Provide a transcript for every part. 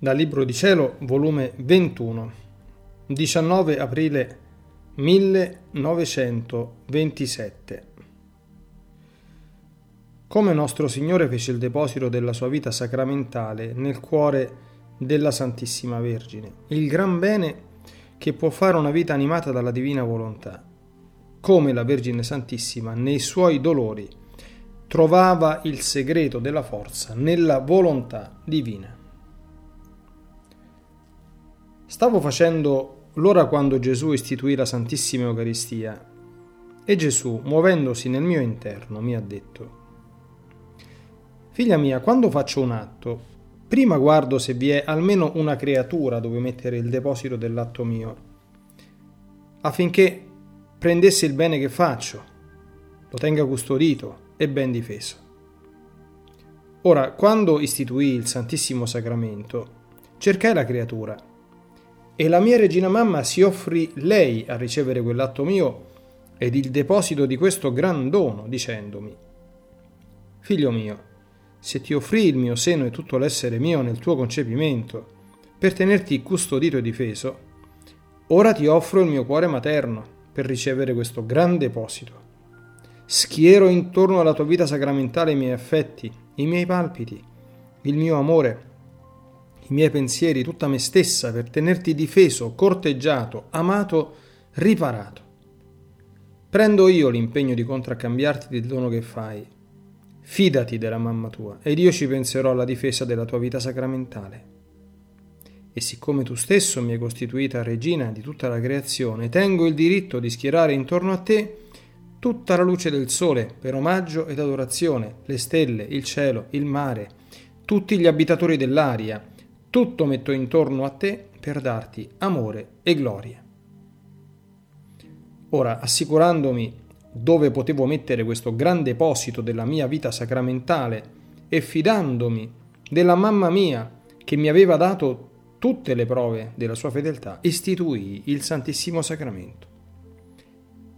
Dal Libro di Cielo, volume 21, 19 aprile 1927. Come nostro Signore fece il deposito della sua vita sacramentale nel cuore della Santissima Vergine, il gran bene che può fare una vita animata dalla divina volontà, come la Vergine Santissima nei suoi dolori trovava il segreto della forza nella volontà divina. Stavo facendo l'ora quando Gesù istituì la Santissima Eucaristia e Gesù, muovendosi nel mio interno, mi ha detto, Figlia mia, quando faccio un atto, prima guardo se vi è almeno una creatura dove mettere il deposito dell'atto mio, affinché prendesse il bene che faccio, lo tenga custodito e ben difeso. Ora, quando istituì il Santissimo Sacramento, cercai la creatura e la mia regina mamma si offrì lei a ricevere quell'atto mio ed il deposito di questo gran dono, dicendomi, Figlio mio, se ti offrì il mio seno e tutto l'essere mio nel tuo concepimento, per tenerti custodito e difeso, ora ti offro il mio cuore materno per ricevere questo gran deposito. Schiero intorno alla tua vita sacramentale i miei affetti, i miei palpiti, il mio amore, i miei pensieri, tutta me stessa per tenerti difeso, corteggiato, amato, riparato. Prendo io l'impegno di contraccambiarti del dono che fai. Fidati della mamma tua ed io ci penserò alla difesa della tua vita sacramentale. E siccome tu stesso mi hai costituita regina di tutta la creazione, tengo il diritto di schierare intorno a te tutta la luce del sole per omaggio ed adorazione, le stelle, il cielo, il mare, tutti gli abitatori dell'aria, tutto metto intorno a te per darti amore e gloria. Ora, assicurandomi dove potevo mettere questo gran deposito della mia vita sacramentale e fidandomi della mamma mia che mi aveva dato tutte le prove della sua fedeltà, istituii il Santissimo Sacramento.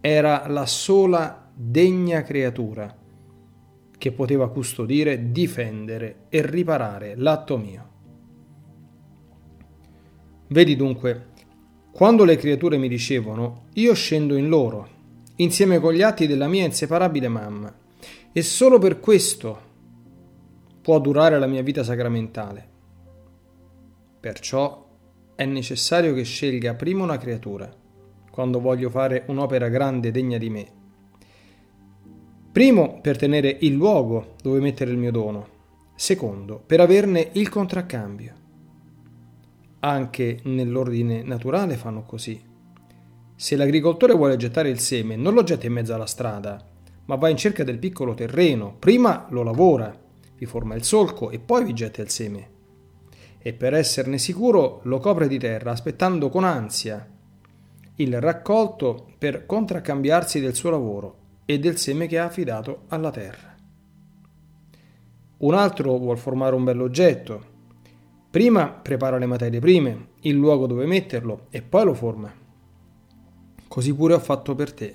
Era la sola degna creatura che poteva custodire, difendere e riparare l'atto mio. Vedi dunque, quando le creature mi ricevono, io scendo in loro, insieme con gli atti della mia inseparabile mamma, e solo per questo può durare la mia vita sacramentale. Perciò è necessario che scelga prima una creatura, quando voglio fare un'opera grande degna di me. Primo, per tenere il luogo dove mettere il mio dono. Secondo, per averne il contraccambio. Anche nell'ordine naturale fanno così. Se l'agricoltore vuole gettare il seme, non lo getta in mezzo alla strada, ma va in cerca del piccolo terreno. Prima lo lavora, vi forma il solco e poi vi getta il seme. E per esserne sicuro lo copre di terra, aspettando con ansia il raccolto per contraccambiarsi del suo lavoro e del seme che ha affidato alla terra. Un altro vuol formare un bell'oggetto, Prima prepara le materie prime, il luogo dove metterlo e poi lo forma. Così pure ho fatto per te.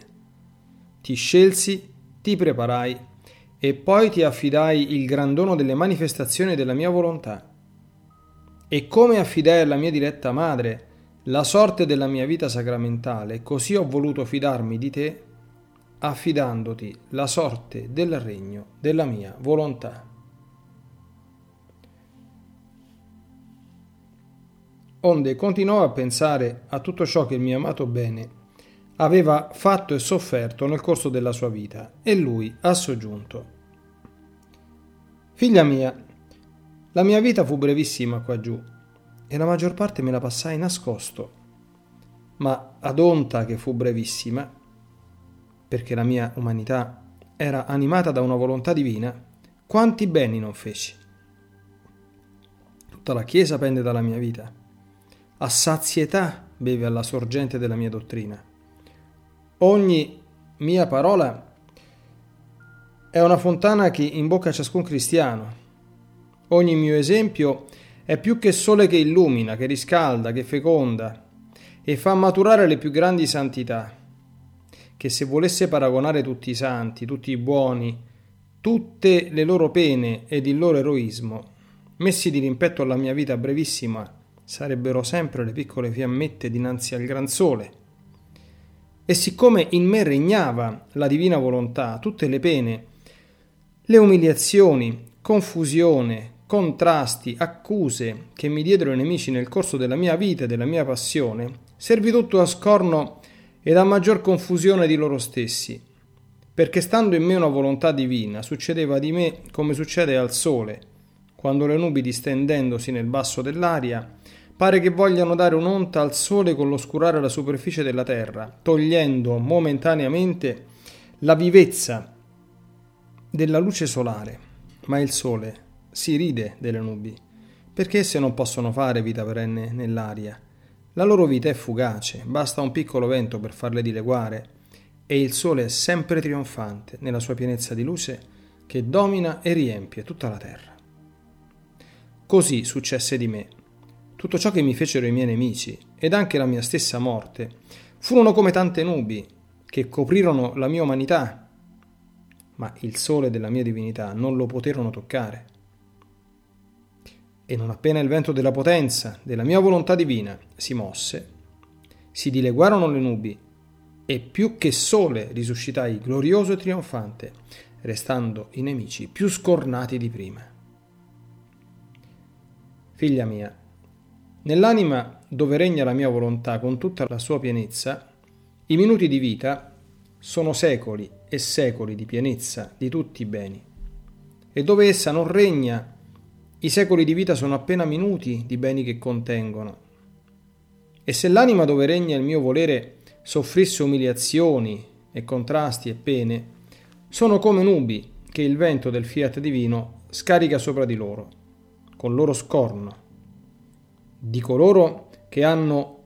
Ti scelsi, ti preparai e poi ti affidai il gran dono delle manifestazioni della mia volontà. E come affidai alla mia diretta madre la sorte della mia vita sacramentale, così ho voluto fidarmi di te, affidandoti la sorte del regno della mia volontà. Onde continuò a pensare a tutto ciò che il mio amato bene aveva fatto e sofferto nel corso della sua vita, e lui ha soggiunto. Figlia mia, la mia vita fu brevissima qua giù, e la maggior parte me la passai nascosto, ma ad onta che fu brevissima, perché la mia umanità era animata da una volontà divina, quanti beni non feci. Tutta la Chiesa pende dalla mia vita a sazietà beve alla sorgente della mia dottrina. Ogni mia parola è una fontana che imbocca ciascun cristiano. Ogni mio esempio è più che sole che illumina, che riscalda, che feconda e fa maturare le più grandi santità, che se volesse paragonare tutti i santi, tutti i buoni, tutte le loro pene ed il loro eroismo, messi di rimpetto alla mia vita brevissima, sarebbero sempre le piccole fiammette dinanzi al gran sole. E siccome in me regnava la divina volontà, tutte le pene, le umiliazioni, confusione, contrasti, accuse che mi diedero i nemici nel corso della mia vita e della mia passione, servì tutto a scorno ed a maggior confusione di loro stessi, perché stando in me una volontà divina, succedeva di me come succede al sole, quando le nubi distendendosi nel basso dell'aria, pare che vogliano dare un'onta al sole con l'oscurare la superficie della terra, togliendo momentaneamente la vivezza della luce solare. Ma il sole si ride delle nubi, perché esse non possono fare vita perenne nell'aria. La loro vita è fugace, basta un piccolo vento per farle dileguare e il sole è sempre trionfante nella sua pienezza di luce che domina e riempie tutta la terra. Così successe di me. Tutto ciò che mi fecero i miei nemici ed anche la mia stessa morte furono come tante nubi che coprirono la mia umanità, ma il sole della mia divinità non lo poterono toccare. E non appena il vento della potenza, della mia volontà divina, si mosse, si dileguarono le nubi e più che sole risuscitai glorioso e trionfante, restando i nemici più scornati di prima. Figlia mia, nell'anima dove regna la mia volontà con tutta la sua pienezza, i minuti di vita sono secoli e secoli di pienezza di tutti i beni. E dove essa non regna, i secoli di vita sono appena minuti di beni che contengono. E se l'anima dove regna il mio volere soffrisse umiliazioni e contrasti e pene, sono come nubi che il vento del fiat divino scarica sopra di loro, con loro scorno, di coloro che hanno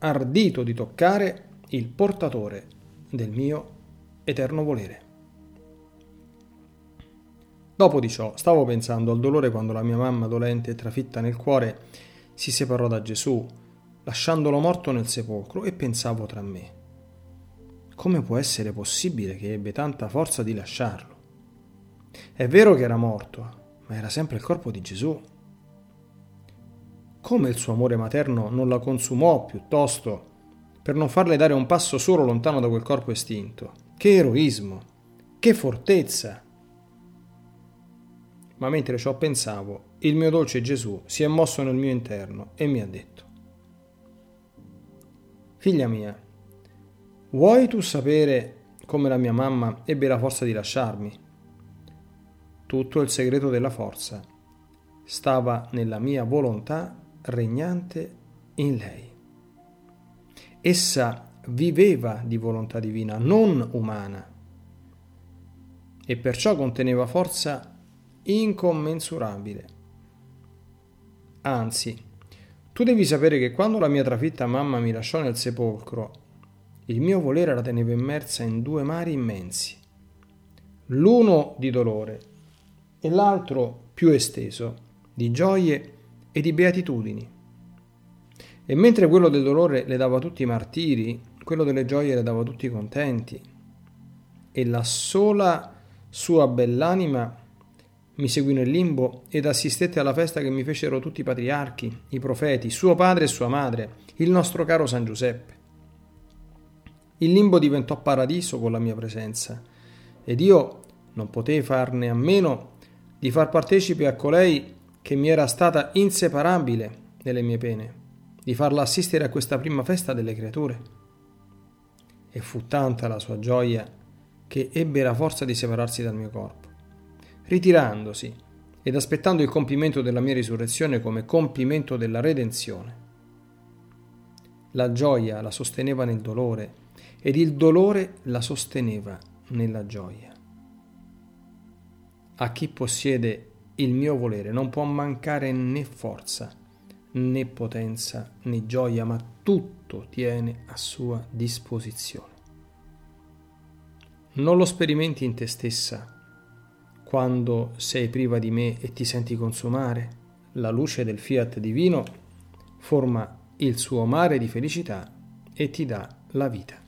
ardito di toccare il portatore del mio eterno volere. Dopo di ciò stavo pensando al dolore quando la mia mamma dolente e trafitta nel cuore si separò da Gesù lasciandolo morto nel sepolcro, e pensavo tra me. Come può essere possibile che ebbe tanta forza di lasciarlo? È vero che era morto, ma era sempre il corpo di Gesù. Come il suo amore materno non la consumò piuttosto per non farle dare un passo solo lontano da quel corpo estinto? Che eroismo! Che fortezza! Ma mentre ciò pensavo, il mio dolce Gesù si è mosso nel mio interno e mi ha detto Figlia mia, vuoi tu sapere come la mia mamma ebbe la forza di lasciarmi? Tutto il segreto della forza stava nella mia volontà regnante in lei. Essa viveva di volontà divina, non umana, e perciò conteneva forza incommensurabile. Anzi, tu devi sapere che quando la mia trafitta mamma mi lasciò nel sepolcro, il mio volere la teneva immersa in due mari immensi, l'uno di dolore e l'altro più esteso, di gioie e di beatitudini. E mentre quello del dolore le dava tutti i martiri, quello delle gioie le dava tutti i contenti, e la sola sua bell'anima mi seguì nel limbo ed assistette alla festa che mi fecero tutti i patriarchi, i profeti, suo padre e sua madre, il nostro caro San Giuseppe. Il limbo diventò paradiso con la mia presenza ed io non potei farne a meno di far partecipe a colei che mi era stata inseparabile nelle mie pene, di farla assistere a questa prima festa delle creature. E fu tanta la sua gioia che ebbe la forza di separarsi dal mio corpo ritirandosi ed aspettando il compimento della mia risurrezione come compimento della redenzione. La gioia la sosteneva nel dolore ed il dolore la sosteneva nella gioia. A chi possiede il mio volere non può mancare né forza, né potenza, né gioia, ma tutto tiene a sua disposizione. Non lo sperimenti in te stessa, quando sei priva di me e ti senti consumare, la luce del fiat divino forma il suo mare di felicità e ti dà la vita.